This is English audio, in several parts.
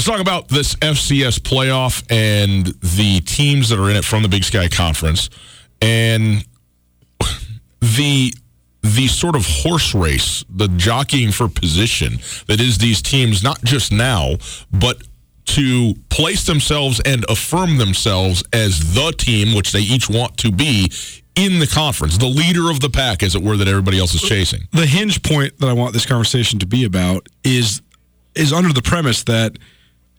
Let's talk about this FCS playoff and the teams that are in it from the Big Sky Conference and the the sort of horse race, the jockeying for position that is these teams not just now, but to place themselves and affirm themselves as the team which they each want to be in the conference, the leader of the pack, as it were, that everybody else is chasing. The hinge point that I want this conversation to be about is is under the premise that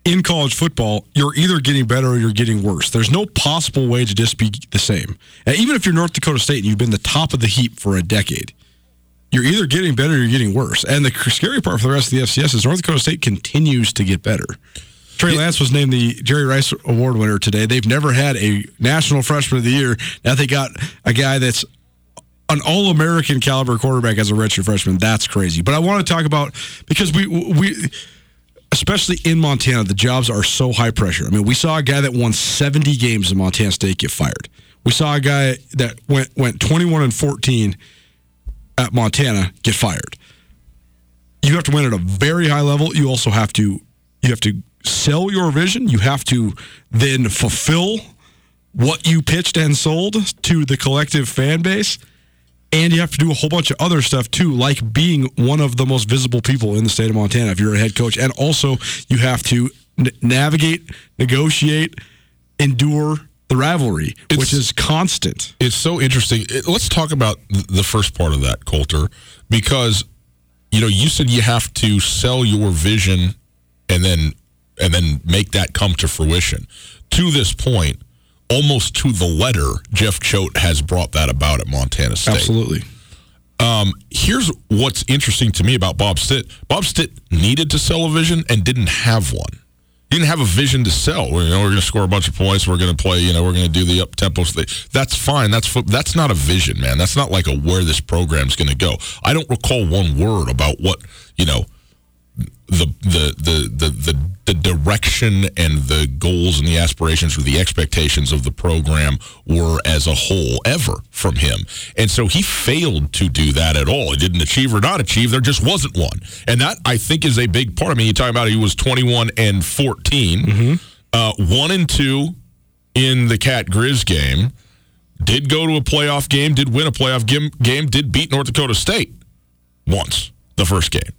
in college football, you're either getting better or you're getting worse. There's no possible way to just be the same. And even if you're North Dakota State and you've been the top of the heap for a decade, you're either getting better or you're getting worse. And the scary part for the rest of the FCS is North Dakota State continues to get better. Trey Lance was named the Jerry Rice Award winner today. They've never had a national freshman of the year. Now they got a guy that's an all American caliber quarterback as a redshirt freshman. That's crazy. But I want to talk about because we we especially in Montana, the jobs are so high pressure. I mean, we saw a guy that won 70 games in Montana State get fired. We saw a guy that went went 21 and 14 at Montana get fired. You have to win at a very high level. You also have to you have to sell your vision. You have to then fulfill what you pitched and sold to the collective fan base and you have to do a whole bunch of other stuff too, like being one of the most visible people in the state of Montana if you're a head coach. And also, you have to n- navigate, negotiate, endure the rivalry, it's, which is constant. It's so interesting. Let's talk about the first part of that, Colter, because you know you said you have to sell your vision and then and then make that come to fruition. To this point, almost to the letter, Jeff Choate has brought that about at Montana State. Absolutely. Um, here's what's interesting to me about Bob Stitt. Bob Stitt needed to sell a vision and didn't have one. He didn't have a vision to sell. You know, we're going to score a bunch of points. We're going to play. You know, we're going to do the up tempo thing. That's fine. That's that's not a vision, man. That's not like a where this program's going to go. I don't recall one word about what you know the, the the the the the direction and the goals and the aspirations or the expectations of the program were as a whole ever from him. And so he failed to do that at all. He didn't achieve or not achieve. There just wasn't one. And that I think is a big part. I mean, you talk about he was 21 and 14, mm-hmm. uh, one and two in the Cat Grizz game. Did go to a playoff game, did win a playoff game, game did beat North Dakota State once the first game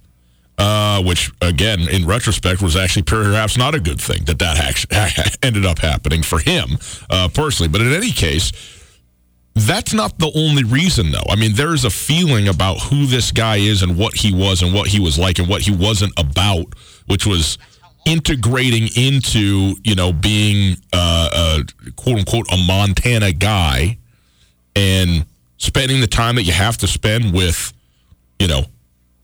uh, which again, in retrospect, was actually perhaps not a good thing that that actually ended up happening for him uh, personally. But in any case, that's not the only reason, though. I mean, there is a feeling about who this guy is and what he was and what he was like and what he wasn't about, which was integrating into you know being uh, a quote unquote a Montana guy and spending the time that you have to spend with you know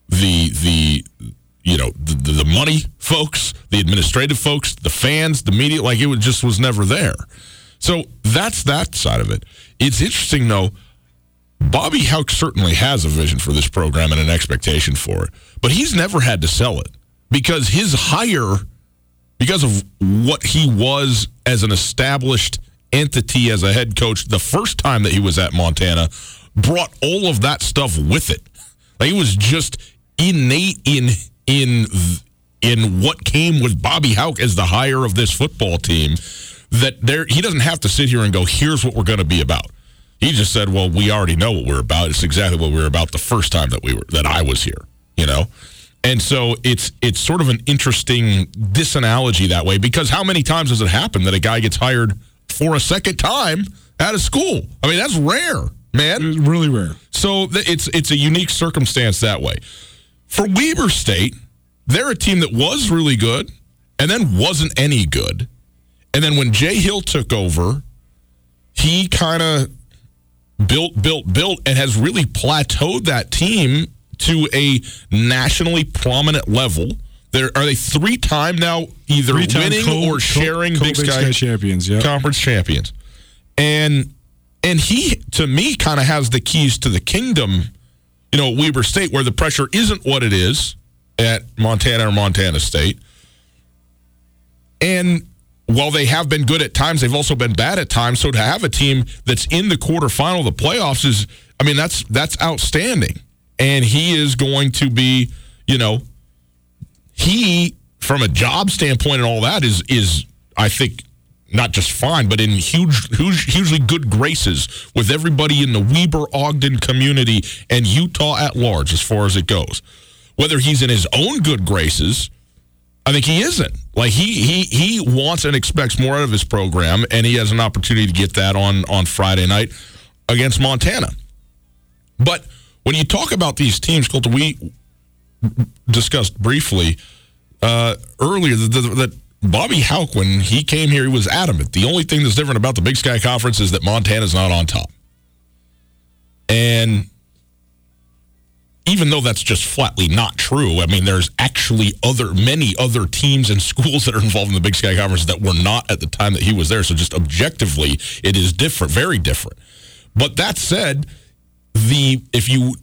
the the you know the, the money folks, the administrative folks, the fans, the media. Like it just was never there. So that's that side of it. It's interesting though. Bobby Hauck certainly has a vision for this program and an expectation for it, but he's never had to sell it because his hire, because of what he was as an established entity as a head coach the first time that he was at Montana, brought all of that stuff with it. Like it was just innate in in in what came with Bobby Hauck as the hire of this football team that there he doesn't have to sit here and go here's what we're going to be about. He just said, "Well, we already know what we're about. It's exactly what we were about the first time that we were that I was here." You know, and so it's it's sort of an interesting disanalogy that way because how many times does it happen that a guy gets hired for a second time out of school? I mean, that's rare, man. It's really rare. So it's it's a unique circumstance that way. For Weber State, they're a team that was really good and then wasn't any good. And then when Jay Hill took over, he kind of built, built, built, and has really plateaued that team to a nationally prominent level. There are they three time now either winning co- or sharing co- Big, Sky, Sky champions, yeah, conference champions, and and he to me kind of has the keys to the kingdom. You know, Weber State, where the pressure isn't what it is at Montana or Montana State, and while they have been good at times, they've also been bad at times. So to have a team that's in the quarterfinal of the playoffs is, I mean, that's that's outstanding. And he is going to be, you know, he from a job standpoint and all that is is I think not just fine, but in huge, huge, hugely good graces with everybody in the Weber Ogden community and Utah at large, as far as it goes. Whether he's in his own good graces I think he isn't. Like he he he wants and expects more out of his program, and he has an opportunity to get that on on Friday night against Montana. But when you talk about these teams, Colton, we discussed briefly uh, earlier that, that Bobby Hauck, when he came here, he was adamant. The only thing that's different about the Big Sky Conference is that Montana's not on top. And even though that's just flatly not true. I mean, there's actually other many other teams and schools that are involved in the Big Sky Conference that were not at the time that he was there. So just objectively, it is different, very different. But that said, the if you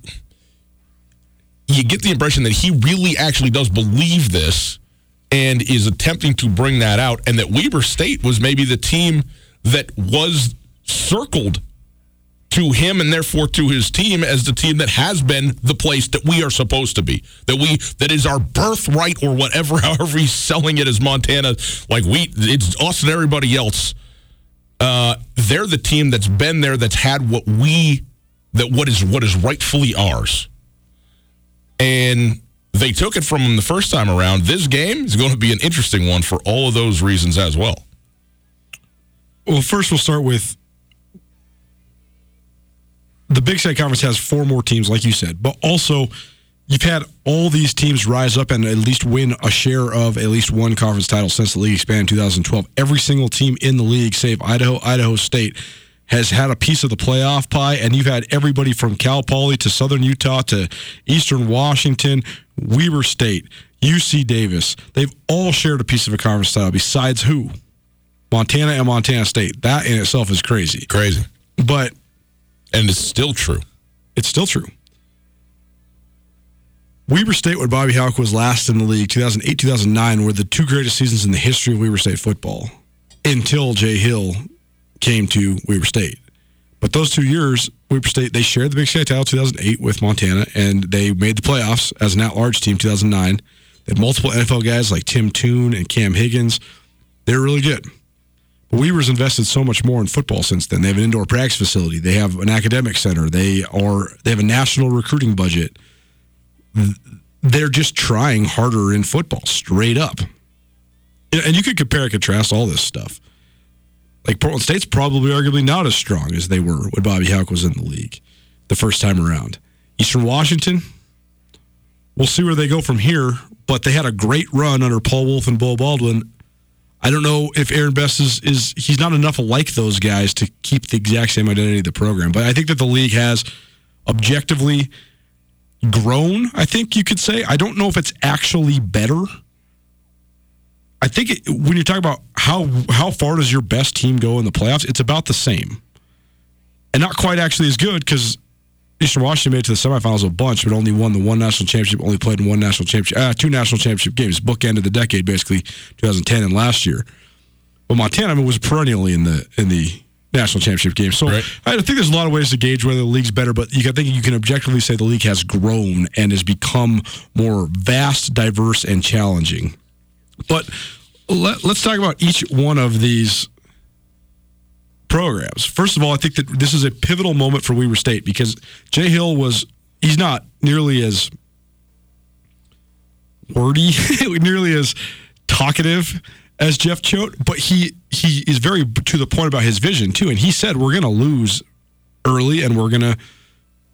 you get the impression that he really actually does believe this and is attempting to bring that out, and that Weber State was maybe the team that was circled to him and therefore to his team as the team that has been the place that we are supposed to be. That we that is our birthright or whatever, however he's selling it as Montana. Like we it's us and everybody else. Uh, they're the team that's been there that's had what we that what is what is rightfully ours. And they took it from them the first time around. This game is going to be an interesting one for all of those reasons as well. Well, first we'll start with the Big Sky Conference has four more teams, like you said, but also you've had all these teams rise up and at least win a share of at least one conference title since the league expanded in 2012. Every single team in the league, save Idaho, Idaho State, has had a piece of the playoff pie, and you've had everybody from Cal Poly to Southern Utah to Eastern Washington, Weber State, UC Davis. They've all shared a piece of a conference title besides who? Montana and Montana State. That in itself is crazy. Crazy. But and it's still true. It's still true. Weber State, when Bobby Hauck was last in the league, 2008 2009, were the two greatest seasons in the history of Weber State football until Jay Hill came to Weber State. But those two years, Weber State, they shared the Big Sky title 2008 with Montana, and they made the playoffs as an at large team 2009. They had multiple NFL guys like Tim Toone and Cam Higgins. They were really good. But Weber's invested so much more in football since then. They have an indoor practice facility. They have an academic center. They are they have a national recruiting budget. They're just trying harder in football, straight up. And you could compare and contrast all this stuff. Like Portland State's probably arguably not as strong as they were when Bobby Hauck was in the league the first time around. Eastern Washington, we'll see where they go from here. But they had a great run under Paul Wulff and Beau Baldwin. I don't know if Aaron Best is, is he's not enough like those guys to keep the exact same identity of the program. But I think that the league has objectively grown, I think you could say. I don't know if it's actually better. I think it, when you talk about how how far does your best team go in the playoffs, it's about the same, and not quite actually as good because Eastern Washington made it to the semifinals a bunch, but only won the one national championship. Only played in one national championship, uh, two national championship games. Book end of the decade basically, 2010 and last year. But Montana was perennially in the in the national championship game. So right. I think there's a lot of ways to gauge whether the league's better, but you, I think you can objectively say the league has grown and has become more vast, diverse, and challenging. But let, us talk about each one of these programs. First of all, I think that this is a pivotal moment for Weber State because Jay Hill was he's not nearly as wordy, nearly as talkative as Jeff Choate, but he he is very to the point about his vision too. And he said we're going to lose early and we're going to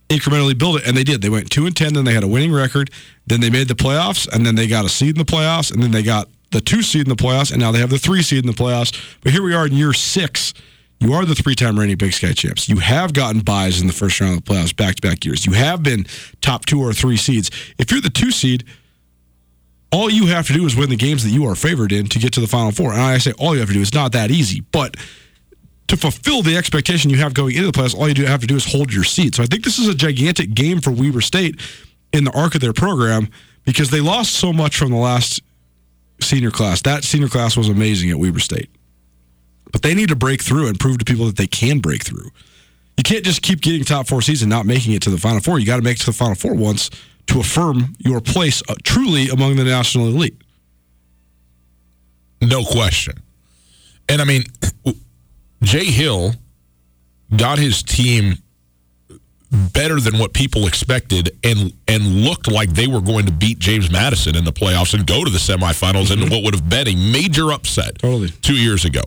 incrementally build it, and they did. They went two and ten, then they had a winning record, then they made the playoffs, and then they got a seed in the playoffs, and then they got the two seed in the playoffs, and now they have the three seed in the playoffs. But here we are in year six. You are the three-time reigning Big Sky champs. You have gotten buys in the first round of the playoffs back-to-back years. You have been top two or three seeds. If you're the two seed, all you have to do is win the games that you are favored in to get to the final four. And I say all you have to do is not that easy, but to fulfill the expectation you have going into the playoffs, all you do have to do is hold your seat. So I think this is a gigantic game for Weber State in the arc of their program because they lost so much from the last senior class. That senior class was amazing at Weber State. But they need to break through and prove to people that they can break through. You can't just keep getting top four seeds and not making it to the final four. You got to make it to the final four once to affirm your place uh, truly among the national elite. No question. And I mean, Jay Hill got his team better than what people expected and and looked like they were going to beat James Madison in the playoffs and go to the semifinals mm-hmm. and what would have been a major upset totally. two years ago.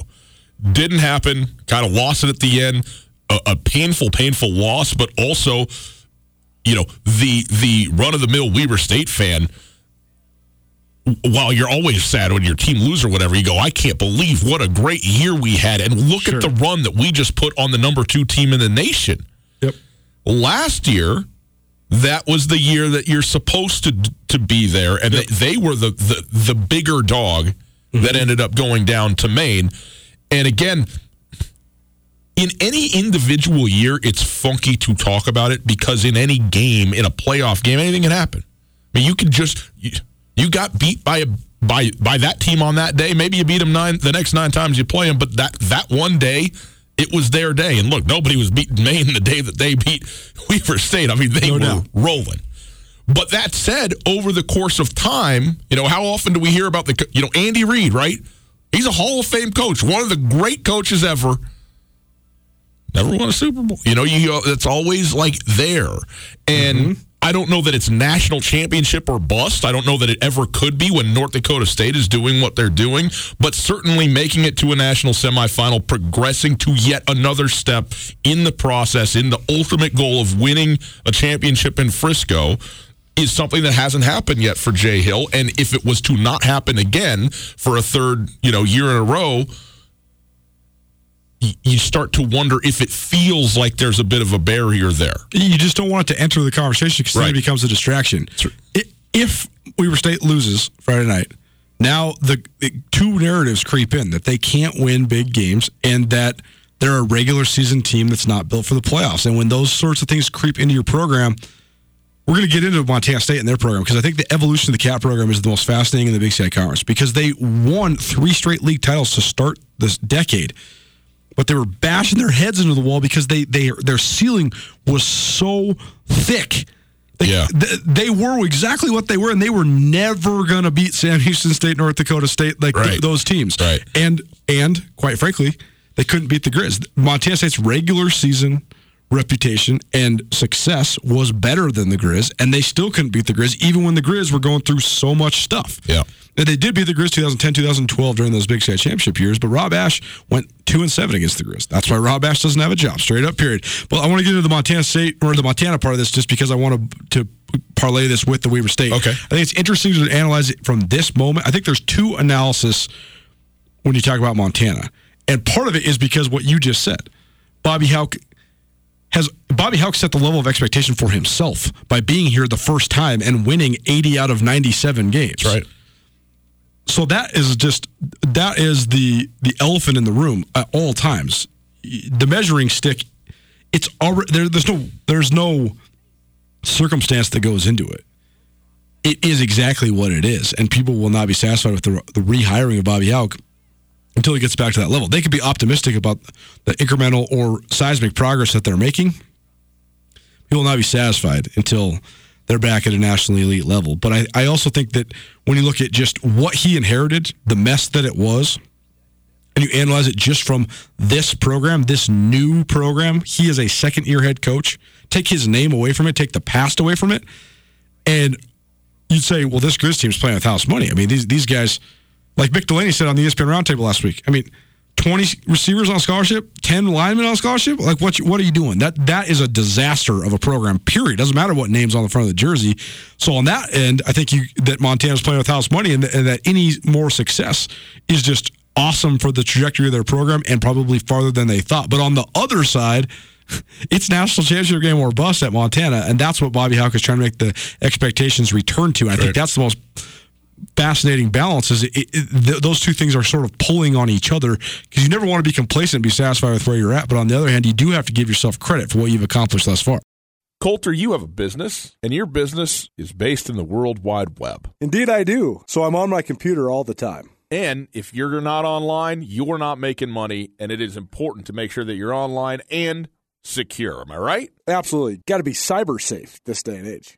Didn't happen, kind of lost it at the end. A, a painful, painful loss, but also you know, the the run of the mill Weber State fan, while you're always sad when your team loses or whatever, you go, I can't believe what a great year we had. And look sure. at the run that we just put on the number two team in the nation. Last year, that was the year that you're supposed to to be there. And yep. they, they, were the, the, the bigger dog mm-hmm. that ended up going down to Maine. And again, in any individual year, it's funky to talk about it because in any game, in a playoff game, anything can happen. I mean, you can just you, you got beat by a by by that team on that day. Maybe you beat them nine the next nine times you play them, but that that one day, it was their day. And look, nobody was beating Maine the day that they beat Weber State. I mean, they no were doubt. rolling. But that said, over the course of time, you know, how often do we hear about the you know Andy Reid, right? He's a Hall of Fame coach, one of the great coaches ever never won a Super Bowl. You know, you it's always like there. And mm-hmm. I don't know that it's national championship or bust. I don't know that it ever could be when North Dakota State is doing what they're doing, but certainly making it to a national semifinal, progressing to yet another step in the process, in the ultimate goal of winning a championship in Frisco is something that hasn't happened yet for Jay Hill. And if it was to not happen again for a third, you know, year in a row, you start to wonder if it feels like there's a bit of a barrier there. You just don't want it to enter the conversation because right. then it becomes a distraction. Right. If Weber State loses Friday night, now the two narratives creep in that they can't win big games and that they're a regular season team that's not built for the playoffs. And when those sorts of things creep into your program, we're going to get into Montana State and their program because I think the evolution of the CAP program is the most fascinating in the Big Sky Conference because they won three straight league titles to start this decade but they were bashing their heads into the wall because they, they their ceiling was so thick. They, yeah. they were exactly what they were, and they were never going to beat Sam Houston State, North Dakota State, like right. th- those teams. Right. And and quite frankly, they couldn't beat the Grizz. Montana State's regular season reputation and success was better than the Grizz, and they still couldn't beat the Grizz, even when the Grizz were going through so much stuff. Yeah. And they did beat the Grizz 2010, 2012 during those Big Sky Championship years, but Rob Ash went two and seven against the Grizz. That's why Rob Ash doesn't have a job. Straight up, period. Well, I want to get into the Montana State or the Montana part of this just because I want to to parlay this with the Weber State. Okay. I think it's interesting to analyze it from this moment. I think there's two analysis when you talk about Montana. And part of it is because what you just said. Bobby Hauck has Bobby Hauck set the level of expectation for himself by being here the first time and winning 80 out of 97 games. That's right. So that is just that is the the elephant in the room at all times. The measuring stick, it's already there, there's no there's no circumstance that goes into it. It is exactly what it is, and people will not be satisfied with the, the rehiring of Bobby Hauck until he gets back to that level. They could be optimistic about the incremental or seismic progress that they're making. He will not be satisfied until they're back at a nationally elite level. But I, I also think that when you look at just what he inherited, the mess that it was, and you analyze it just from this program, this new program, he is a second year head coach. Take his name away from it, take the past away from it, and you'd say, well, this Grizz team's playing with house money. I mean, these these guys, like Mick Delaney said on the ESPN Roundtable last week. I mean, 20 receivers on scholarship, 10 linemen on scholarship? Like what what are you doing? That that is a disaster of a program. Period. Doesn't matter what names on the front of the jersey. So on that end, I think you that Montana's playing with house money and, and that any more success is just awesome for the trajectory of their program and probably farther than they thought. But on the other side, it's national championship game or bust at Montana, and that's what Bobby Hauck is trying to make the expectations return to. And I right. think that's the most fascinating balance is it, it, th- those two things are sort of pulling on each other because you never want to be complacent and be satisfied with where you're at. But on the other hand, you do have to give yourself credit for what you've accomplished thus far. Colter, you have a business, and your business is based in the World Wide Web. Indeed, I do. So I'm on my computer all the time. And if you're not online, you're not making money, and it is important to make sure that you're online and secure. Am I right? Absolutely. Got to be cyber safe this day and age.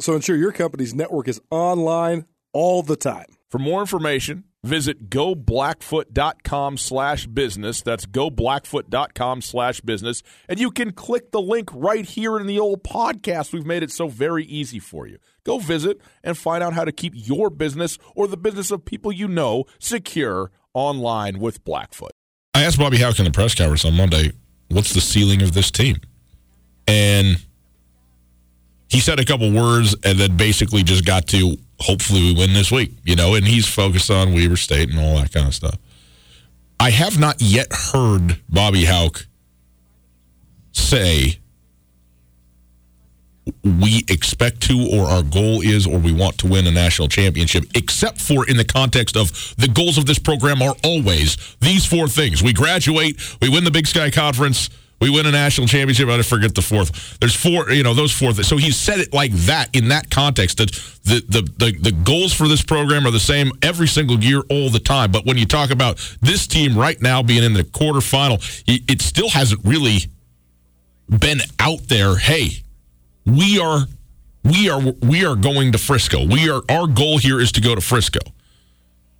So ensure your company's network is online all the time. For more information, visit goblackfoot.com slash business. That's goblackfoot.com slash business. And you can click the link right here in the old podcast. We've made it so very easy for you. Go visit and find out how to keep your business or the business of people you know secure online with Blackfoot. I asked Bobby Hauck in the press conference on Monday, what's the ceiling of this team? And he said a couple words and then basically just got to hopefully we win this week, you know, and he's focused on Weber State and all that kind of stuff. I have not yet heard Bobby Hauck say we expect to or our goal is or we want to win a national championship except for in the context of the goals of this program are always these four things we graduate we win the big sky conference we win a national championship. I forget the fourth. There's four, you know, those four. So he said it like that in that context. That the, the the the goals for this program are the same every single year, all the time. But when you talk about this team right now being in the quarterfinal, it still hasn't really been out there. Hey, we are we are we are going to Frisco. We are our goal here is to go to Frisco.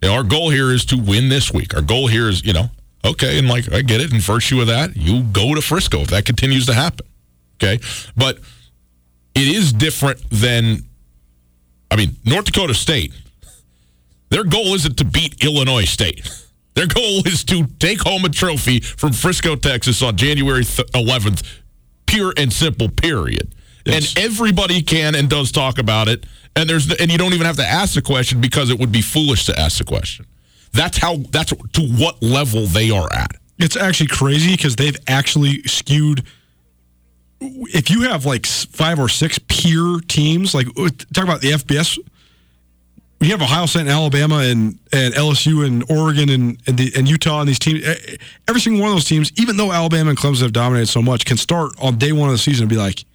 Our goal here is to win this week. Our goal here is, you know, Okay, and like I get it. In virtue of that, you go to Frisco if that continues to happen. Okay, but it is different than, I mean, North Dakota State. Their goal isn't to beat Illinois State. Their goal is to take home a trophy from Frisco, Texas on January 11th. Pure and simple, period. Yes. And everybody can and does talk about it. And there's and you don't even have to ask the question because it would be foolish to ask the question. That's how. That's to what level they are at. It's actually crazy because they've actually skewed. If you have like five or six peer teams, like uh, talk about the FBS, you have Ohio State and Alabama and, and LSU and Oregon and and, the, and, Utah and these teams. Every single one of those teams, even though Alabama and Clemson have dominated so much, can start on day one of the season and be like,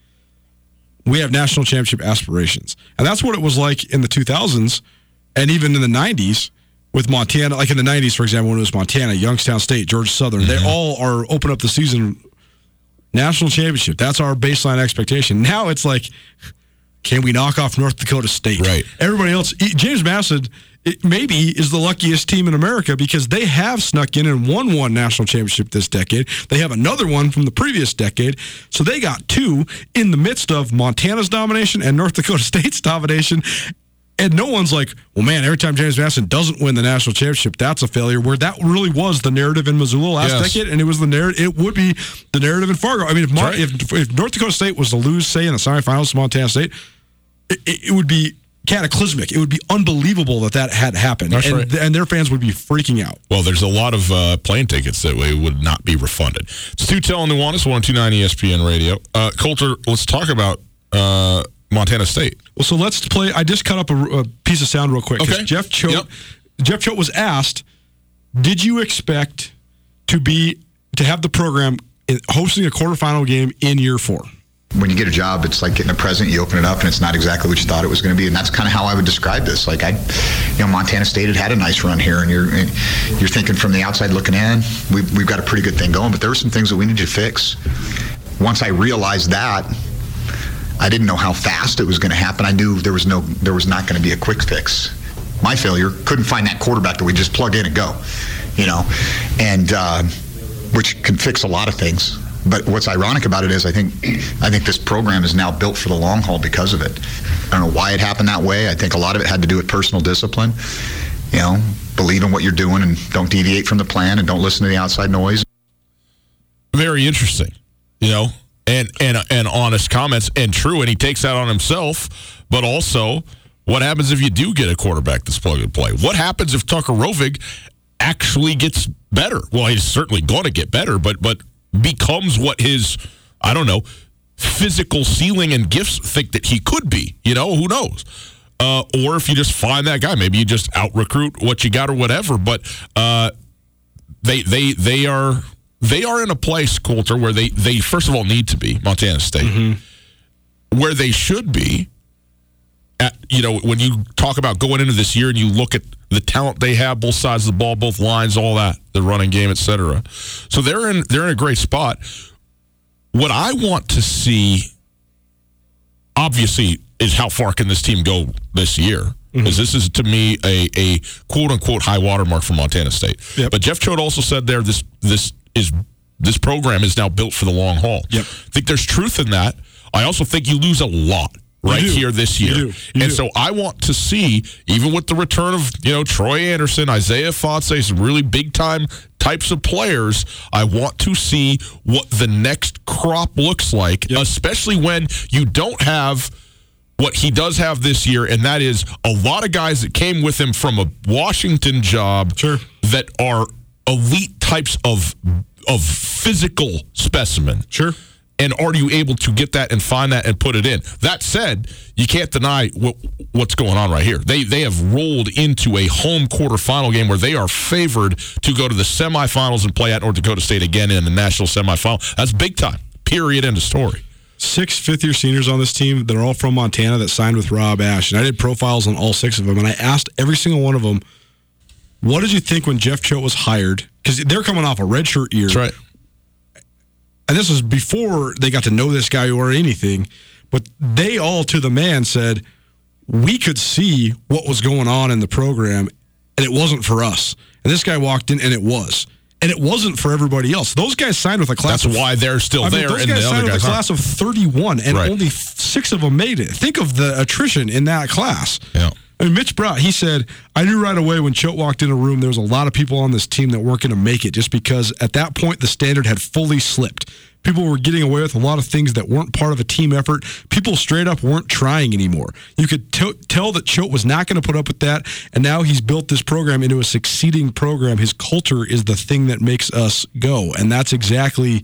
"We have national championship aspirations," and that's what it was like in the 2000s and even in the 90s with Montana, like in the 90s, for example, when it was Montana, Youngstown State, Georgia Southern, mm-hmm. they all are open up the season national championship. That's our baseline expectation. Now it's like Can we knock off North Dakota State? Right. Everybody else, James Madison it maybe is the luckiest team in America because they have snuck in and won one national championship this decade. They have another one from the previous decade. So they got two in the midst of Montana's domination and North Dakota State's domination. And no one's like, well, man, every time James Madison doesn't win the national championship, that's a failure. Where that really was the narrative in Missoula last yes. decade, and it was the narrative. It would be the narrative in Fargo. I mean, if, Mar- right. if, if North Dakota State was to lose, say, in the semifinals to Montana State, it, it would be cataclysmic. It would be unbelievable that that had happened, and, right. and their fans would be freaking out. Well, there's a lot of uh, plane tickets that way would not be refunded. It's Tutel and Nuanez, one two nine ESPN Radio. Uh, Colter, let's talk about uh, Montana State. Well, so let's play. I just cut up a, a piece of sound real quick. Okay. Jeff Choate. Yep. Jeff Choate was asked, "Did you expect to be to have the program hosting a quarterfinal game in year four? when you get a job, it's like getting a present. You open it up, and it's not exactly what you thought it was going to be. And that's kind of how I would describe this. Like I, you know, Montana State had had a nice run here, and you're you're thinking from the outside looking in, we've we've got a pretty good thing going. But there were some things that we needed to fix. Once I realized that, I didn't know how fast it was going to happen. I knew there was no there was not going to be a quick fix. My failure couldn't find that quarterback that we just plug in and go, you know, and uh, which can fix a lot of things but what's ironic about it is I think I think this program is now built for the long haul because of it. I don't know why it happened that way. I think a lot of it had to do with personal discipline. You know, believe in what you're doing and don't deviate from the plan and don't listen to the outside noise. Very interesting. You know, and and and honest comments and true and he takes that on himself, but also what happens if you do get a quarterback that's plug and play? What happens if Tucker Rovig actually gets better? Well, he's certainly going to get better, but but becomes what his, I don't know, physical ceiling and gifts think that he could be. You know, who knows? Uh, or if you just find that guy, maybe you just out recruit what you got or whatever. But uh, they they they are they are in a place, Colter, where they they first of all need to be Montana State, mm-hmm. where they should be. At, you know, when you talk about going into this year and you look at the talent they have, both sides of the ball, both lines, all that, the running game, etc. So they're in they're in a great spot. What I want to see, obviously, is how far can this team go this year? Because mm-hmm. this is to me a, a quote unquote high watermark for Montana State. Yep. But Jeff Choate also said there this this is this program is now built for the long haul. Yep. I think there's truth in that. I also think you lose a lot right here this year. You you and do. so I want to see, even with the return of, you know, Troy Andersen, Isaiah Foxe, some really big time types of players, I want to see what the next crop looks like, yep. especially when you don't have what he does have this year, and that is a lot of guys that came with him from a Washington job sure. that are elite types of of physical specimen. Sure and are you able to get that and find that and put it in? That said, you can't deny what, what's going on right here. They they have rolled into a home quarterfinal game where they are favored to go to the semifinals and play at North Dakota State again in the national semifinal. That's big time. Period. End of story. Six fifth year seniors on this team that are all from Montana that signed with Rob Ash. And I did profiles on all six of them. And I asked every single one of them, what did you think when Jeff Choate was hired? Because they're coming off a redshirt year. That's right and this was before they got to know this guy or anything, but they all to the man said, we could see what was going on in the program, and it wasn't for us. And this guy walked in, and it was. And it wasn't for everybody else. Those guys signed with a class. That's of, why they're still I there. Mean, those guys signed with a class of 31, and right. only six of them made it. Think of the attrition in that class. Yeah. I mean, Mitch Brown, he said, I knew right away when Choate walked in a room, there was a lot of people on this team that weren't going to make it just because at that point the standard had fully slipped. People were getting away with a lot of things that weren't part of a team effort. People straight up weren't trying anymore. You could t- tell that Choate was not going to put up with that, and now he's built this program into a succeeding program. His culture is the thing that makes us go, and that's exactly.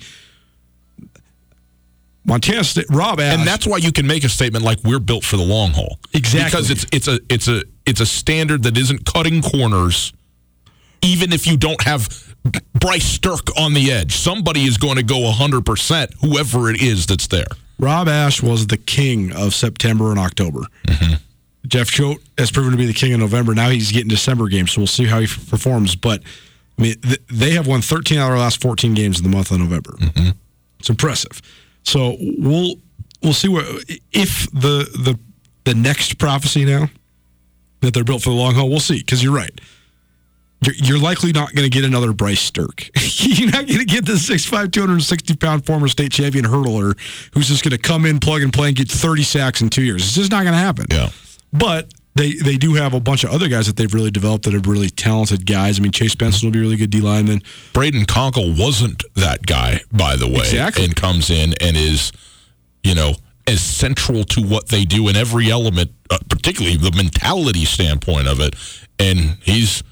Montana State, Rob Ash, and that's why you can make a statement like we're built for the long haul. Exactly, because it's it's a it's a it's a standard that isn't cutting corners. Even if you don't have Bryce Sterk on the edge. Somebody is going to go 100%, whoever it is that's there. Rob Ash was the king of September and October. Mm-hmm. Jeff Choate has proven to be the king of November. Now he's getting December games, so we'll see how he f- performs. But I mean, th- they have won 13 out of their last 14 games in the month of November. Mm-hmm. It's impressive. So we'll we'll see what if the the the next prophecy now that they're built for the long haul? We'll see. Because you're right. You're, you're likely not going to get another Bryce Sterk. you're not going to get the 6'5", 260 pound former state champion hurdler who's just going to come in, plug and play, and get 30 sacks in two years. It's just not going to happen. Yeah. But they they do have a bunch of other guys that they've really developed that are really talented guys. I mean, Chase Benson will be a really good D lineman. Braden Conkle wasn't that guy, by the way, exactly. and comes in and is, you know, as central to what they do in every element, uh, particularly the mentality standpoint of it. And he's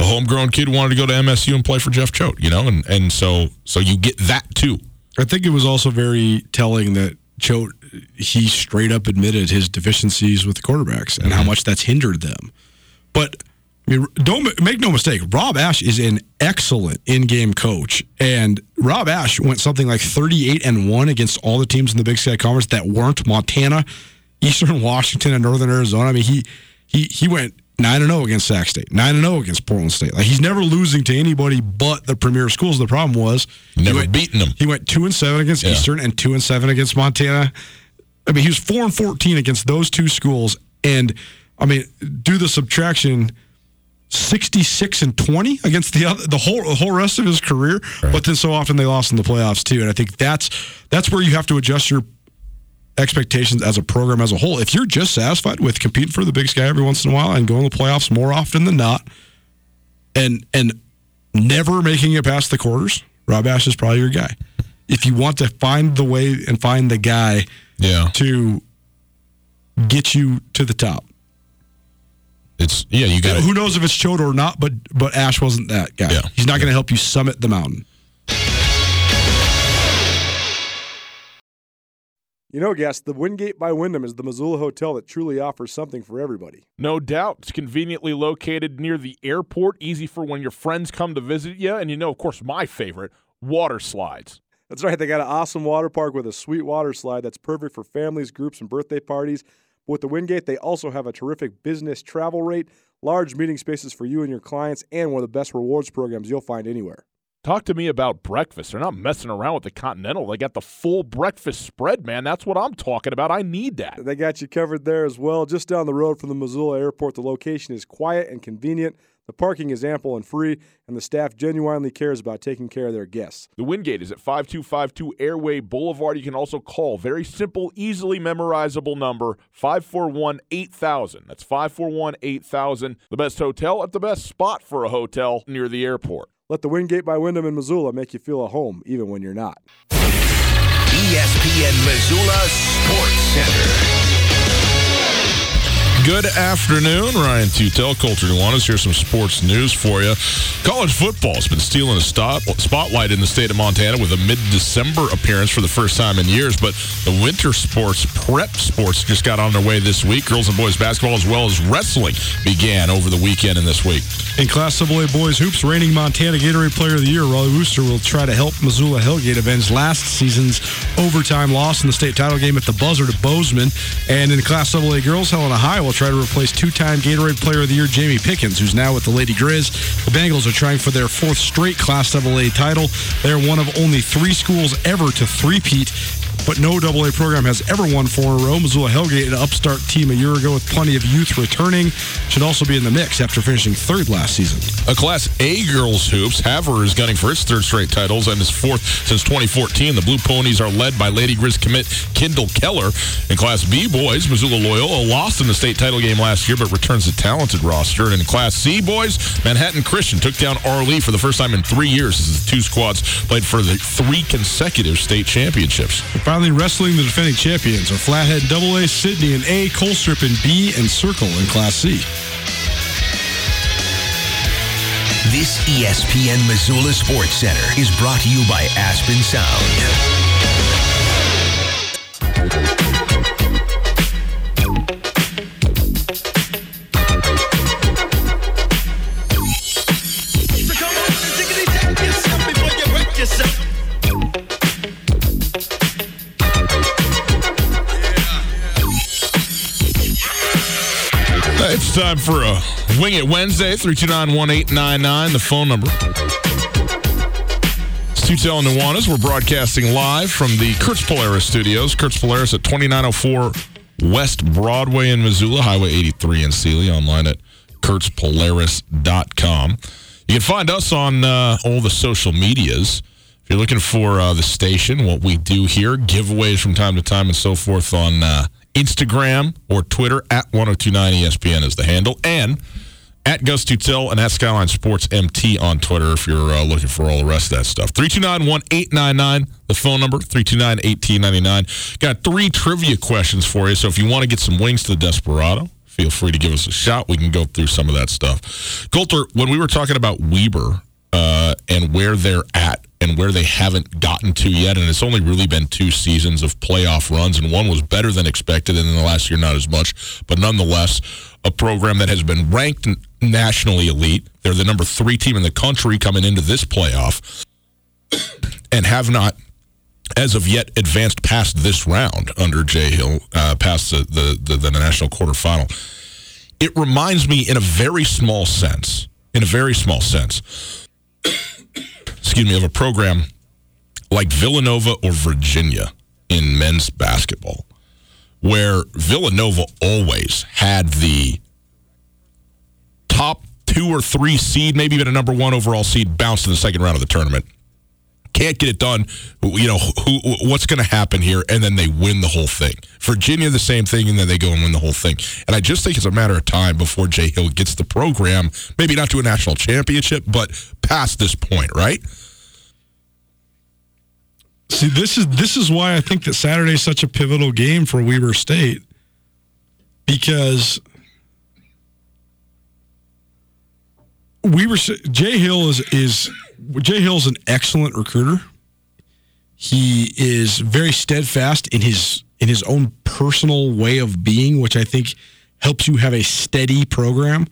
a homegrown kid who wanted to go to MSU and play for Jeff Choate, you know, and and so so you get that too. I think it was also very telling that Choate he straight up admitted his deficiencies with the quarterbacks and mm-hmm. how much that's hindered them. But I mean, don't make no mistake. Rob Ash is an excellent in-game coach, and Rob Ash went something like thirty-eight and one against all the teams in the Big Sky Conference that weren't Montana, Eastern Washington, and Northern Arizona. I mean, he he he went nine and zero oh against Sac State, nine and zero oh against Portland State. Like he's never losing to anybody but the premier schools. The problem was never went, beating them. He went two and seven against yeah. Eastern and two and seven against Montana. I mean, he was four and fourteen against those two schools, and I mean, do the subtraction. 66 and 20 against the other, the whole the whole rest of his career right. but then so often they lost in the playoffs too and i think that's that's where you have to adjust your expectations as a program as a whole if you're just satisfied with competing for the big sky every once in a while and going to the playoffs more often than not and and never making it past the quarters rob ash is probably your guy if you want to find the way and find the guy yeah. to get you to the top. It's yeah, you got. Who knows if it's Choate or not? But but Ash wasn't that guy. Yeah. He's not going to help you summit the mountain. You know, guest, the Wingate by Wyndham is the Missoula hotel that truly offers something for everybody. No doubt. It's conveniently located near the airport, easy for when your friends come to visit you. And you know, of course, my favorite, water slides. That's right. They got an awesome water park with a sweet water slide that's perfect for families, groups, and birthday parties. But with the Wingate, they also have a terrific business travel rate, large meeting spaces for you and your clients, and one of the best rewards programs you'll find anywhere. Talk to me about breakfast. They're not messing around with the Continental. They got the full breakfast spread, man. That's what I'm talking about. I need that. They got you covered there as well. Just down the road from the Missoula airport, the location is quiet and convenient. The parking is ample and free, and the staff genuinely cares about taking care of their guests. The Wingate is at 5252 Airway Boulevard. You can also call very simple, easily memorizable number 541 8000. That's 541 8000. The best hotel at the best spot for a hotel near the airport. Let the Wingate by Wyndham in Missoula make you feel at home, even when you're not. ESPN Missoula Sports Center. Good afternoon, Ryan Tutel, Colter Nuanez. Here's some sports news for you. College football has been stealing a stop, spotlight in the state of Montana with a mid-December appearance for the first time in years. But the winter sports, prep sports, just got on their way this week. Girls and boys basketball, as well as wrestling, began over the weekend and this week. In Class AA boys hoops, reigning Montana Gatorade Player of the Year, Raleigh Wooster will try to help Missoula Hellgate avenge last season's overtime loss in the state title game at the buzzer to Bozeman. And in Class AA girls, Helena High will try to replace two-time Gatorade Player of the Year Jamie Pickens, who's now with the Lady Grizz. The Bengals are trying for their fourth straight Class AA title. They're one of only three schools ever to three-peat but no AA program has ever won four in a row. Missoula Hellgate, an upstart team a year ago with plenty of youth returning, should also be in the mix after finishing third last season. A Class A girls hoops, Havre is gunning for its third straight titles and is fourth since 2014. The Blue Ponies are led by Lady Grizz commit Kendall Keller. In Class B boys, Missoula Loyola lost in the state title game last year, but returns a talented roster. And in Class C boys, Manhattan Christian took down R. for the first time in three years as the two squads played for the three consecutive state championships. Finally, wrestling the defending champions are Flathead AA, Sidney in A, Colstrip in B, and Circle in Class C. This ESPN Missoula Sports Center is brought to you by Aspen Sound. Time for a Wing It Wednesday, 329-1899, the phone number. It's Tutel and Nuanez. We're broadcasting live from the Kurtz Polaris studios. Kurtz Polaris at 2904 West Broadway in Missoula, Highway 83 in Seeley, online at kurtzpolaris.com. You can find us on uh, all the social medias. If you're looking for uh, the station, what we do here, giveaways from time to time and so forth on uh, Instagram or Twitter at 1029 ESPN is the handle. And at Gus Tutel and at Skyline Sports MT on Twitter if you're uh, looking for all the rest of that stuff. 329-1899, the phone number, 329-1899. Got three trivia questions for you, so if you want to get some wings to the Desperado, feel free to give us a shout. We can go through some of that stuff. Colter, when we were talking about Weber uh, and where they're at and where they haven't gotten to yet. And it's only really been two seasons of playoff runs, and one was better than expected, and in the last year, not as much. But nonetheless, a program that has been ranked nationally elite. They're the number three team in the country coming into this playoff and have not, as of yet, advanced past this round under Jay Hill, uh, past the, the, the, the national quarterfinal. It reminds me, in a very small sense, in a very small sense, excuse me, of a program like Villanova or Virginia in men's basketball, where Villanova always had the top two or three seed, maybe even a number one overall seed, bounce in the second round of the tournament. Can't get it done. You know who, what's going to happen here, and then they win the whole thing. Virginia, the same thing, and then they go and win the whole thing. And I just think it's a matter of time before Jay Hill gets the program, maybe not to a national championship, but past this point, right? See, this is this is why I think that Saturday is such a pivotal game for Weber State because Weber Jay Hill is is Jay Hill is an excellent recruiter. He is very steadfast in his in his own personal way of being, which I think helps you have a steady program.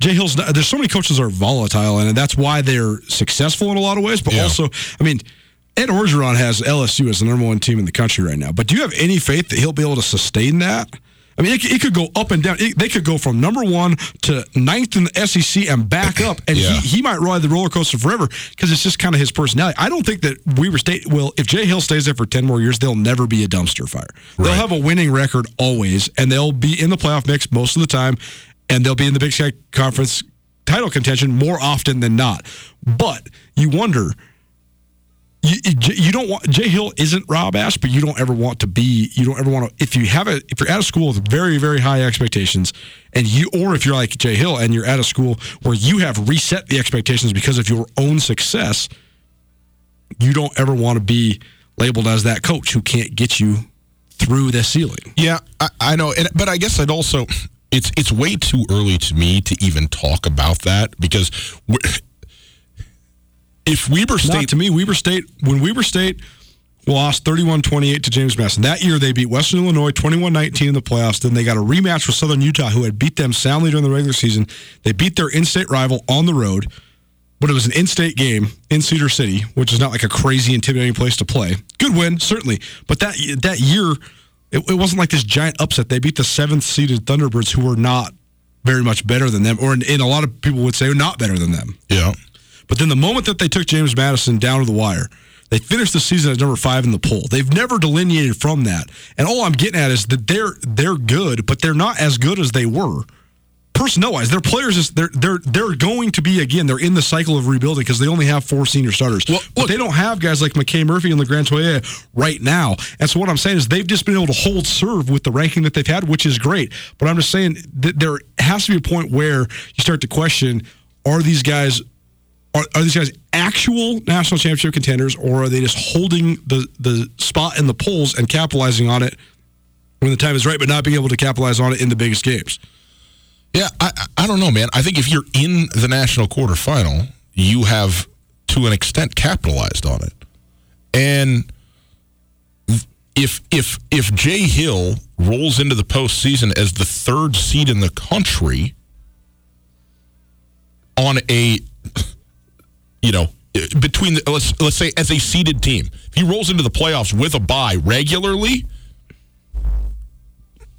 Jay Hill's not, there's so many coaches that are volatile, and that's why they're successful in a lot of ways. But yeah. also, I mean, Ed Orgeron has LSU as the number one team in the country right now. But do you have any faith that he'll be able to sustain that? I mean, it, it could go up and down. It, they could go from number one to ninth in the SEC and back up, and yeah. he, he might ride the roller coaster forever because it's just kind of his personality. I don't think that Weber State will, if Jay Hill stays there for 10 more years, they'll never be a dumpster fire. Right. They'll have a winning record always, and they'll be in the playoff mix most of the time, and they'll be in the Big Sky Conference title contention more often than not. But you wonder – you, you don't want Jay Hill isn't Rob Ash, but you don't ever want to be. You don't ever want to. If you have a, if you're at a school with very very high expectations, and you, or if you're like Jay Hill and you're at a school where you have reset the expectations because of your own success, you don't ever want to be labeled as that coach who can't get you through the ceiling. Yeah, I, I know, and, but I guess I'd also. It's it's way too early to me to even talk about that because if Weber State Not to me, Weber State when Weber State lost 31-28 to James Madison. That year they beat Western Illinois 21-19 in the playoffs. Then they got a rematch with Southern Utah who had beat them soundly during the regular season. They beat their in-state rival on the road. But it was an in-state game in Cedar City, which is not like a crazy intimidating place to play. Good win, certainly. But that that year it, it wasn't like this giant upset. They beat the seventh seeded Thunderbirds who were not very much better than them, or in, in a lot of people would say not better than them. Yeah. But then the moment that they took James Madison down to the wire, they finished the season as number five in the poll. They've never delineated from that. And all I'm getting at is that they're they're good, but they're not as good as they were. Personnel wise, their players is they're they're they're going to be again. They're in the cycle of rebuilding because they only have four senior starters. Well, but they don't have guys like McKay Murphy and LeGrand Toye right now. And so what I'm saying is they've just been able to hold serve with the ranking that they've had, which is great. But I'm just saying that there has to be a point where you start to question: Are these guys are, are these guys actual national championship contenders, or are they just holding the the spot in the polls and capitalizing on it when the time is right, but not being able to capitalize on it in the biggest games? Yeah, I I don't know, man. I think if you're in the national quarterfinal, you have to an extent capitalized on it, and if if if Jay Hill rolls into the postseason as the third seed in the country on a you know, between the, let's let's say as a seeded team, if he rolls into the playoffs with a bye regularly,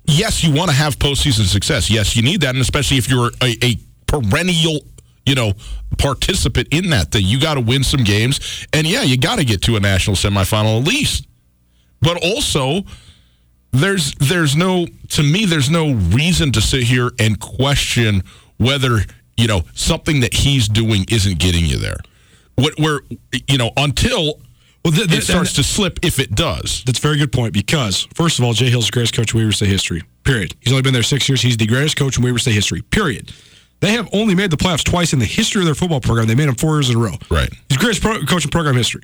yes, you want to have postseason success. Yes, you need that, and especially if you're a, a perennial, you know, participant in that thing, you got to win some games, and yeah, you got to get to a national semifinal at least. But also, there's there's no to me there's no reason to sit here and question whether you know something that he's doing isn't getting you there. What where you know until well, th- th- it starts to slip if it does. That's a very good point because, first of all, Jay Hill's the greatest coach in Weber State history. Period. He's only been there six years. He's the greatest coach in Weber State history. Period. They have only made the playoffs twice in the history of their football program. They made them four years in a row. Right. He's the greatest pro- coach in program history.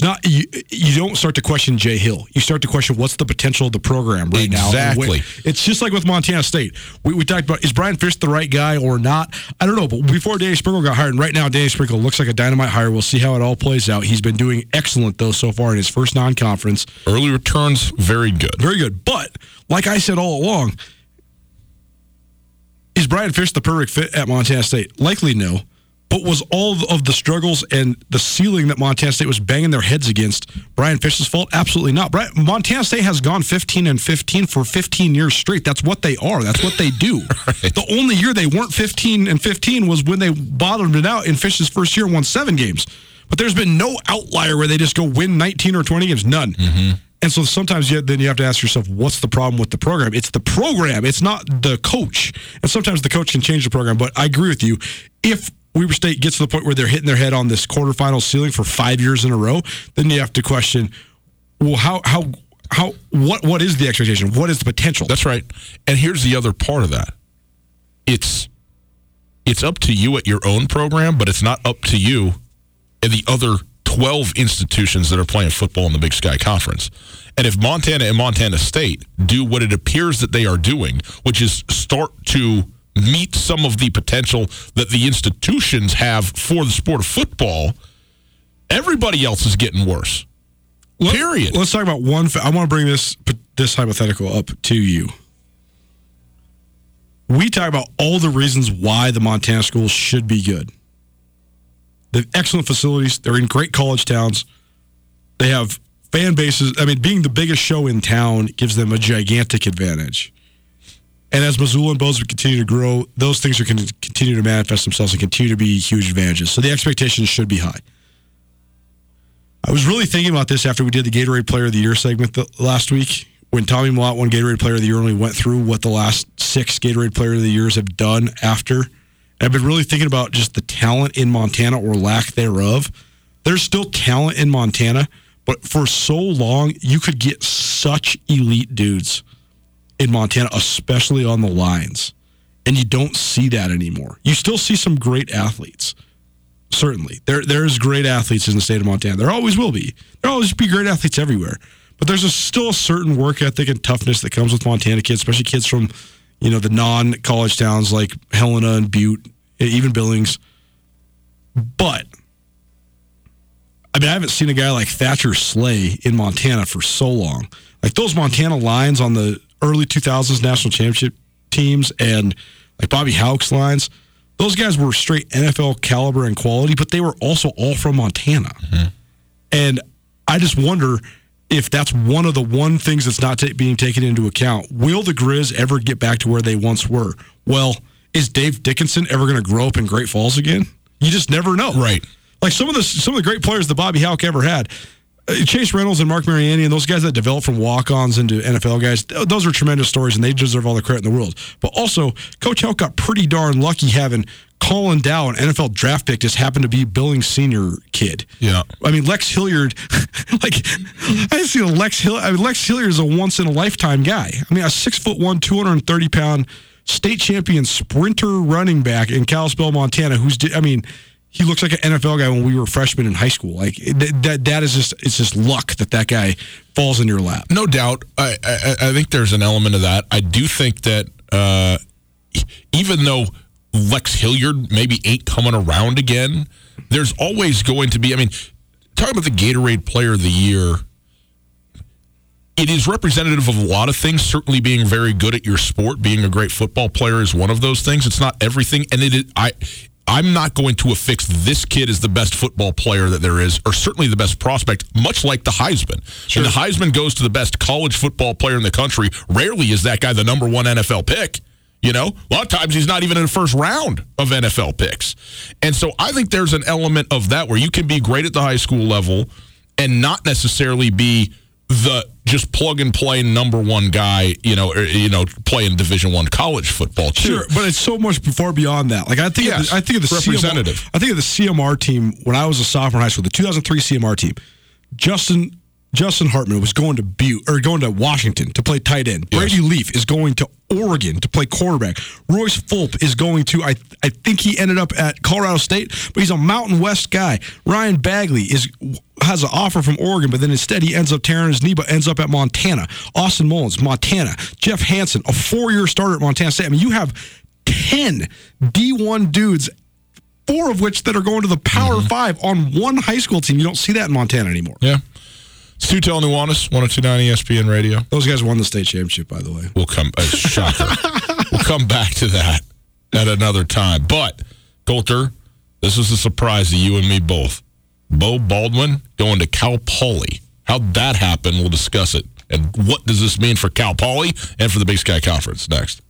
It's not you, you don't start to question Jay Hill. You start to question what's the potential of the program right exactly. now. Exactly. It's just like with Montana State. We, we talked about is Brian Fish the right guy or not? I don't know. But before Danny Sprinkle got hired, and right now Danny Sprinkle looks like a dynamite hire. We'll see how it all plays out. He's been doing excellent though so far in his first non-conference. Early returns very good. Very good. But like I said all along, is Brian Fish the perfect fit at Montana State? Likely no. But was all of the struggles and the ceiling that Montana State was banging their heads against Brian Fish's fault? Absolutely not. Brian, Montana State has gone 15 and 15 for 15 years straight. That's what they are. That's what they do. right. The only year they weren't 15 and 15 was when they bottomed it out in Fish's first year and won seven games. But there's been no outlier where they just go win 19 or 20 games. None. Mm-hmm. And so sometimes you, then you have to ask yourself, what's the problem with the program? It's the program. It's not the coach. And sometimes the coach can change the program. But I agree with you. If Weber State gets to the point where they're hitting their head on this quarterfinal ceiling for five years in a row, then you have to question, well, how how how what what is the expectation? What is the potential? That's right. And here's the other part of that. It's it's up to you at your own program, but it's not up to you and the other 12 institutions that are playing football in the Big Sky Conference. And if Montana and Montana State do what it appears that they are doing, which is start to meet some of the potential that the institutions have for the sport of football, everybody else is getting worse. Let, Period. Let's talk about one. I want to bring this this hypothetical up to you. We talk about all the reasons why the Montana schools should be good. They have excellent facilities. They're in great college towns. They have fan bases. I mean, being the biggest show in town gives them a gigantic advantage. And as Missoula and Bozeman continue to grow, those things are going to continue to manifest themselves and continue to be huge advantages. So the expectations should be high. I was really thinking about this after we did the Gatorade Player of the Year segment the, last week when Tommy Mellott won Gatorade Player of the Year we went through what the last six Gatorade Player of the Years have done after. And I've been really thinking about just the talent in Montana or lack thereof. There's still talent in Montana, but for so long, you could get such elite dudes in Montana, especially on the lines. And you don't see that anymore. You still see some great athletes. Certainly. There there's great athletes in the state of Montana. There always will be. There'll always be great athletes everywhere. But there's a, still a certain work ethic and toughness that comes with Montana kids, especially kids from, you know, the non-college towns like Helena and Butte, even Billings. But I mean, I haven't seen a guy like Thatcher Szalay in Montana for so long. Like those Montana lines on the early 2000s national championship teams and like Bobby Hauck's lines, those guys were straight NFL caliber and quality, but they were also all from Montana. Mm-hmm. And I just wonder if that's one of the one things that's not t- being taken into account. Will the Grizz ever get back to where they once were? Well, is Dave Dickenson ever going to grow up in Great Falls again? You just never know. Right. Like some of the some of the great players that Bobby Hauck ever had, Uh, Chase Reynolds and Mark Mariani and those guys that developed from walk-ons into NFL guys, those are tremendous stories and they deserve all the credit in the world. But also, Coach Hauck got pretty darn lucky having Colin Dow, an NFL draft pick, just happened to be Billings senior kid. Yeah. I mean, Lex Hilliard, like, I see Lex Hill. I mean, Lex Hilliard is a once in a lifetime guy. I mean, a six foot one, 230 pound state champion sprinter running back in Kalispell, Montana, who's, I mean, he looks like an NFL guy when we were freshmen in high school. Like that, that is just it's just luck that that guy falls in your lap. No doubt. I, I, I think there's an element of that. I do think that uh, even though Lex Hilliard maybe ain't coming around again, there's always going to be. I mean, talking about the Gatorade Player of the Year. It is representative of a lot of things. Certainly, being very good at your sport, being a great football player is one of those things. It's not everything, and it. I I'm not going to affix this kid as the best football player that there is, or certainly the best prospect, much like the Heisman. Sure. And the Heisman goes to the best college football player in the country. Rarely is that guy the number one NFL pick. You know, a lot of times he's not even in the first round of NFL picks. And so I think there's an element of that where you can be great at the high school level and not necessarily be the just plug and play number one guy, you know, or, you know, playing Division One college football. Too. Sure, but it's so much far beyond that. Like I think, yes, of the, I think of the representative. CMR, I think of the CMR team when I was a sophomore in high school, the 2003 CMR team. Justin Justin Hartman was going to Butte or going to Washington to play tight end. Yes. Brady Leaf is going to Oregon to play quarterback. Royce Fulp is going to I I think he ended up at Colorado State, but he's a Mountain West guy. Ryan Bagley is has an offer from Oregon, but then instead he ends up tearing his knee, but ends up at Montana. Austin Mullins, Montana. Jeff Hanson, a four-year starter at Montana State. I mean, you have ten D1 dudes four of which that are going to the Power mm-hmm. Five on one high school team. You don't see that in Montana anymore. Yeah. Stu Tell Nuanez, 1029 ESPN Radio. Those guys won the state championship, by the way. We'll come, uh, shocker. we'll come back to that at another time. But, Colter, this is a surprise to you and me both. Beau Baldwin going to Cal Poly. How'd that happen? We'll discuss it. And what does this mean for Cal Poly and for the Big Sky Conference next?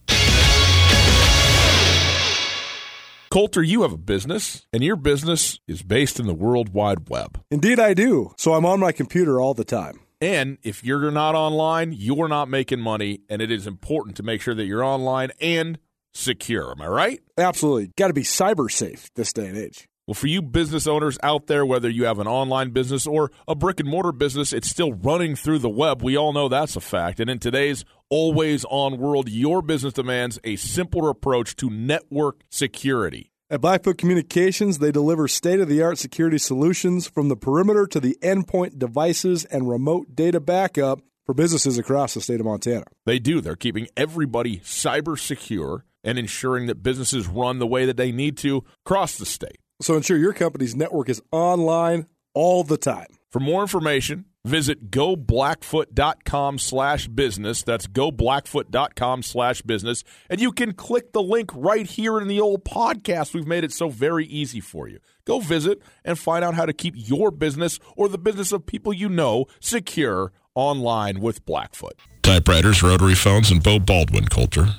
Colter, you have a business, and your business is based in the World Wide Web. Indeed, I do. So I'm on my computer all the time. And if you're not online, you're not making money, and it is important to make sure that you're online and secure. Am I right? Absolutely. Got to be cyber safe this day and age. Well, for you business owners out there, whether you have an online business or a brick and mortar business, it's still running through the web. We all know that's a fact. And in today's always on world, your business demands a simpler approach to network security. At Blackfoot Communications, they deliver state of the art security solutions from the perimeter to the endpoint devices and remote data backup for businesses across the state of Montana. They do. They're keeping everybody cyber secure and ensuring that businesses run the way that they need to across the state. So ensure your company's network is online all the time. For more information, visit goblackfoot.com slash business. That's goblackfoot.com slash business. And you can click the link right here in the old podcast. We've made it so very easy for you. Go visit and find out how to keep your business or the business of people you know secure online with Blackfoot. Typewriters, rotary phones, and Beau Baldwin Colter.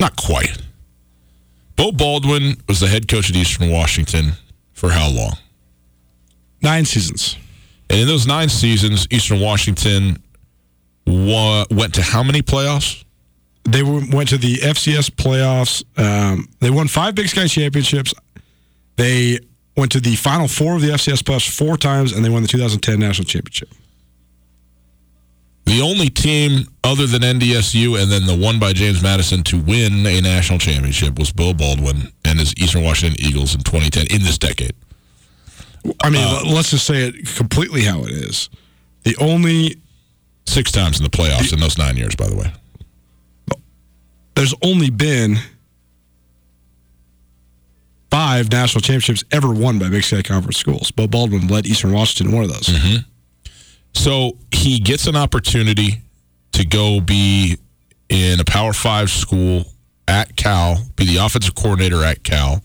Not quite. Beau Baldwin was the head coach at Eastern Washington for how long? Nine seasons. And in those nine seasons, Eastern Washington wa- went to how many playoffs? They went to the FCS playoffs. Um, they won five Big Sky championships. They went to the final four of the FCS playoffs four times, and they won the 2010 national championship. The only team other than NDSU and then the one by James Madison to win a national championship was Beau Baldwin and his Eastern Washington Eagles in 2010 in this decade. I mean, uh, let's just say it completely how it is. The only six times in the playoffs the, in those nine years, by the way. There's only been five national championships ever won by Big Sky Conference schools. Beau Baldwin led Eastern Washington one of those. Mm-hmm. So he gets an opportunity to go be in a Power Five school at Cal, be the offensive coordinator at Cal.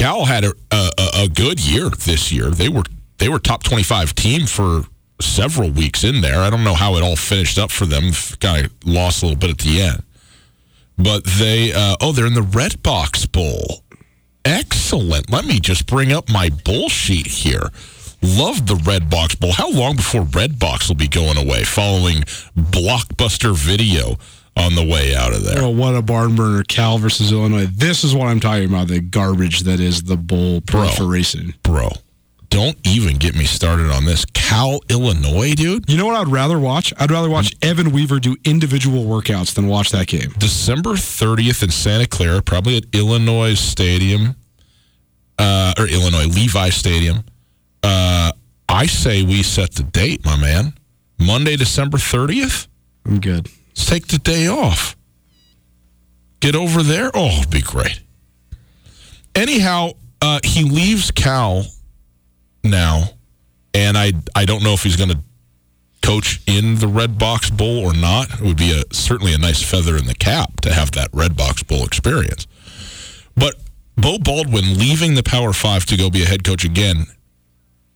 Cal had a, a, a good year this year. They were they were top twenty five team for several weeks in there. I don't know how it all finished up for them. Kind of lost a little bit at the end, but they uh, oh they're in the Redbox Bowl. Excellent. Let me just bring up my bull sheet here. Love the Redbox Bowl. How long before Redbox will be going away following Blockbuster Video on the way out of there? Oh, what a barn burner. Cal versus Illinois. This is what I'm talking about the garbage that is the bowl bro, for racing. Bro, don't even get me started on this. Cal, Illinois, dude. You know what I'd rather watch? I'd rather watch Evan Weaver do individual workouts than watch that game. December 30th in Santa Clara, probably at Illinois Stadium, uh, or Illinois Levi Stadium. Uh, I say we set the date, my man. Monday, December 30th? I'm good. Let's take the day off. Get over there. Oh, it'd be great. Anyhow, uh, he leaves Cal now, and I I don't know if he's going to coach in the Redbox Bowl or not. It would be a certainly a nice feather in the cap to have that Redbox Bowl experience. But Beau Baldwin leaving the Power Five to go be a head coach again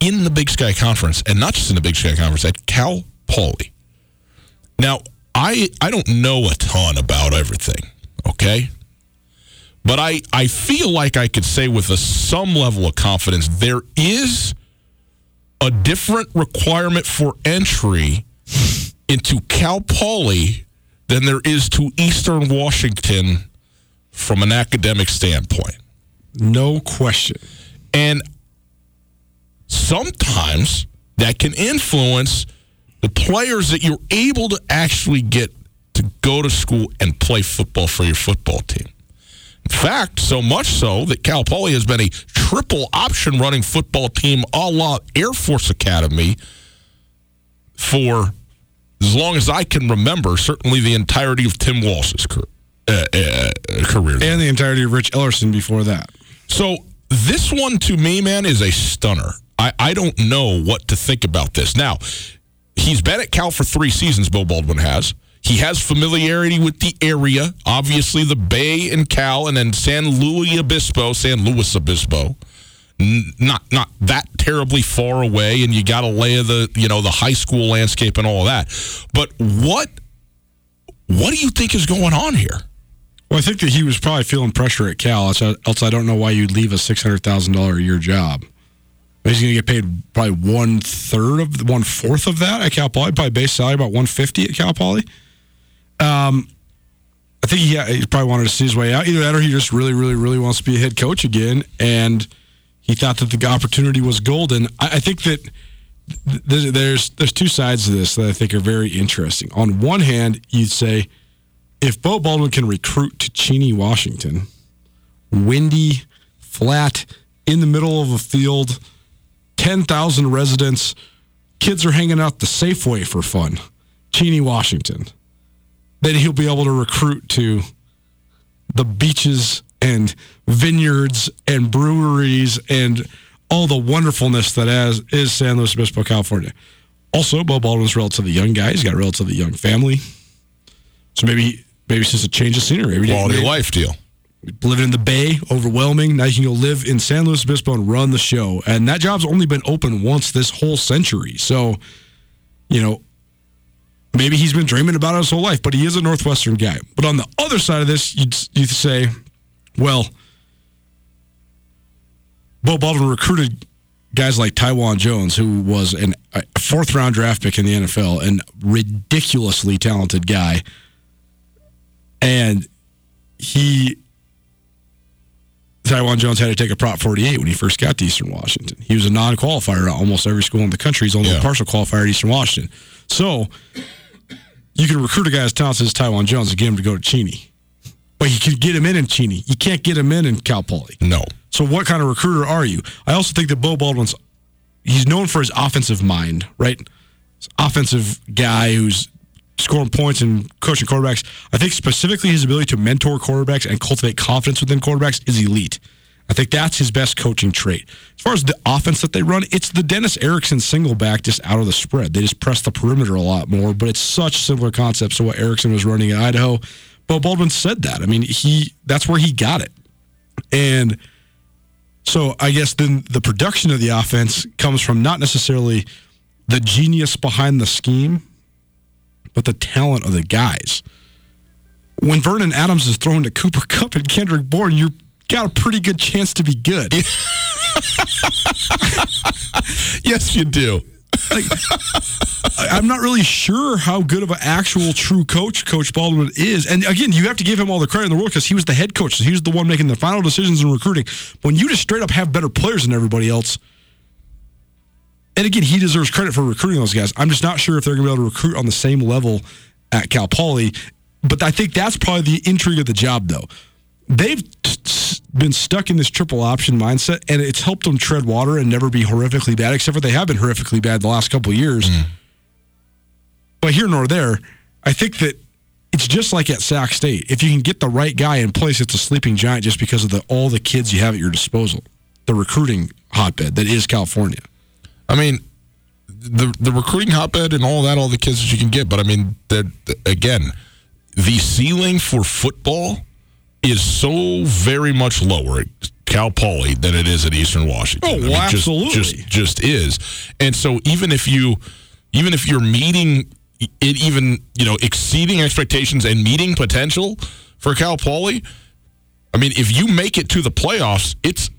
in the Big Sky Conference, and not just in the Big Sky Conference, at Cal Poly. Now, I I don't know a ton about everything, okay? But I, I feel like I could say with a, some level of confidence there is a different requirement for entry into Cal Poly than there is to Eastern Washington from an academic standpoint. No question. And sometimes that can influence the players that you're able to actually get to go to school and play football for your football team. In fact, so much so that Cal Poly has been a triple option running football team a la Air Force Academy for as long as I can remember, certainly the entirety of Tim Walsh's career. Uh, uh, career. And the entirety of Rich Ellerson before that. So this one to me, man, is a stunner. I, I don't know what to think about this. Now, he's been at Cal for three seasons, Beau Baldwin has. He has familiarity with the area, obviously the Bay and Cal, and then San Luis Obispo, San Luis Obispo. not not that terribly far away, and you got to lay the you know the high school landscape and all that. But what what do you think is going on here? Well, I think that he was probably feeling pressure at Cal. Else, I don't know why you'd leave a six hundred thousand dollar a year job. He's going to get paid probably one third of one fourth of that at Cal Poly. Probably base salary about one fifty at Cal Poly. Um, I think he, he probably wanted to see his way out. Either that, or he just really, really, really wants to be a head coach again, and he thought that the opportunity was golden. I, I think that th- there's there's two sides to this that I think are very interesting. On one hand, you'd say if Beau Baldwin can recruit to Cheney, Washington, windy, flat, in the middle of a field, ten thousand residents, kids are hanging out the Safeway for fun, Cheney, Washington then he'll be able to recruit to the beaches and vineyards and breweries and all the wonderfulness that as is San Luis Obispo, California. Also, Beau Baldwin's relatively young guy. He's got a relatively young family. So maybe maybe it's just a change of scenery. Maybe Quality maybe, life deal. Living in the Bay, overwhelming. Now you can go live in San Luis Obispo and run the show. And that job's only been open once this whole century. So, you know, Maybe he's been dreaming about it his whole life, but he is a Northwestern guy. But on the other side of this, you'd, you'd say, well, Beau Baldwin recruited guys like Taiwan Jones, who was an, a fourth round draft pick in the NFL and ridiculously talented guy. And he, Taiwan Jones had to take a Prop 48 when he first got to Eastern Washington. He was a non qualifier at almost every school in the country. He's only yeah. a partial qualifier at Eastern Washington. So you can recruit a guy as talented as Taiwan Jones and get him to go to Cheney. But you can get him in in Cheney. You can't get him in in Cal Poly. No. So what kind of recruiter are you? I also think that Beau Baldwin's he's known for his offensive mind, right? offensive guy who's scoring points and coaching quarterbacks. I think specifically his ability to mentor quarterbacks and cultivate confidence within quarterbacks is elite. I think that's his best coaching trait. As far as the offense that they run, it's the Dennis Erickson single back just out of the spread. They just press the perimeter a lot more, but it's such similar concepts to what Erickson was running in Idaho. Beau Baldwin said that. I mean, he that's where he got it. And so I guess then the production of the offense comes from not necessarily the genius behind the scheme, but the talent of the guys. When Vernon Adams is thrown to Cooper Kupp and Kendrick Bourne, you're got a pretty good chance to be good. yes, you do. like, I'm not really sure how good of an actual true coach Coach Baldwin is. And again, you have to give him all the credit in the world because he was the head coach. So he was the one making the final decisions in recruiting. When you just straight up have better players than everybody else, and again, he deserves credit for recruiting those guys. I'm just not sure if they're going to be able to recruit on the same level at Cal Poly. But I think that's probably the intrigue of the job, though they've t- been stuck in this triple option mindset, and it's helped them tread water and never be horrifically bad. Except for they have been horrifically bad the last couple years. Mm. But here nor there, I think that it's just like at Sac State. If you can get the right guy in place, it's a sleeping giant just because of the all the kids you have at your disposal. The recruiting hotbed that is California. I mean, the the recruiting hotbed and all that, all the kids that you can get. But I mean, that again, the ceiling for football is so very much lower at Cal Poly than it is at Eastern Washington. Oh, I mean, absolutely. Just, just, just is. And so even if you, even if you're meeting it, even you know exceeding expectations and meeting potential for Cal Poly. I mean, if you make it to the playoffs, it's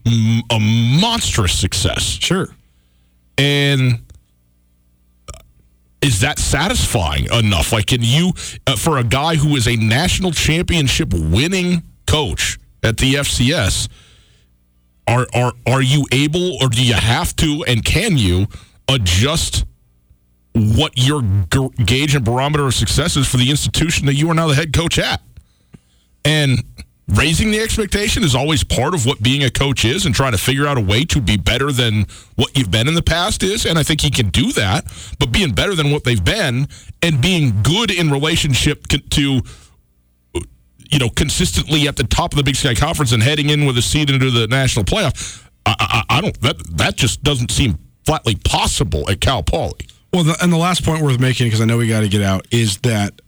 a monstrous success. Sure. And is that satisfying enough? Like, can you, uh, for a guy who is a national championship winning coach at the FCS, are are are you able, or do you have to, and can you adjust what your gauge and barometer of success is for the institution that you are now the head coach at? And raising the expectation is always part of what being a coach is and trying to figure out a way to be better than what you've been in the past is and i think he can do that. But being better than what they've been and being good in relationship to you know consistently at the top of the big sky conference and heading in with a seat into the national playoff i, I, I don't that that just doesn't seem flatly possible at cal poly. Well the, and the last point worth making because i know we got to get out is that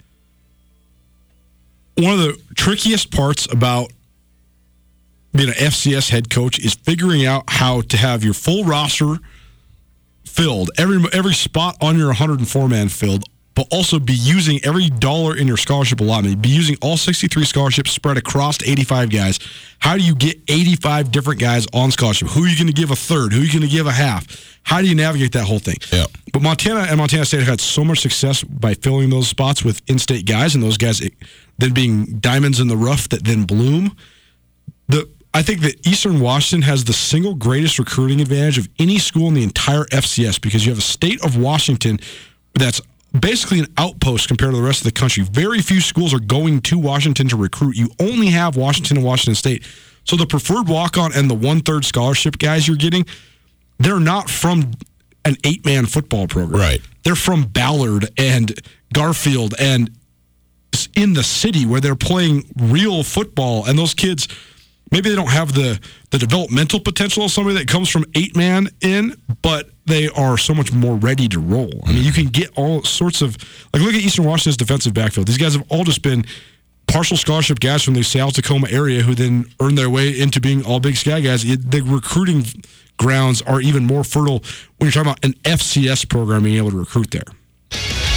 one of the trickiest parts about being an FCS head coach is figuring out how to have your full roster filled, every every spot on your 104 man filled, but also be using every dollar in your scholarship allotment, be using all 63 scholarships spread across 85 guys. How do you get 85 different guys on scholarship? Who are you going to give a third? Who are you going to give a half? How do you navigate that whole thing? Yeah. But Montana and Montana State have had so much success by filling those spots with in-state guys, and those guys then being diamonds in the rough that then bloom. The I think that Eastern Washington has the single greatest recruiting advantage of any school in the entire FCS because you have a state of Washington that's basically an outpost compared to the rest of the country. Very few schools are going to Washington to recruit. You only have Washington and Washington State. So the preferred walk on and the one third scholarship guys you're getting, they're not from an eight man football program. Right. They're from Ballard and Garfield and in the city where they're playing real football and those kids maybe they don't have the the developmental potential of somebody that comes from eight man in, but they are so much more ready to roll. I mean, you can get all sorts of like look at Eastern Washington's defensive backfield. These guys have all just been partial scholarship guys from the South Tacoma area who then earn their way into being all Big Sky guys. The recruiting grounds are even more fertile when you're talking about an FCS program being able to recruit there.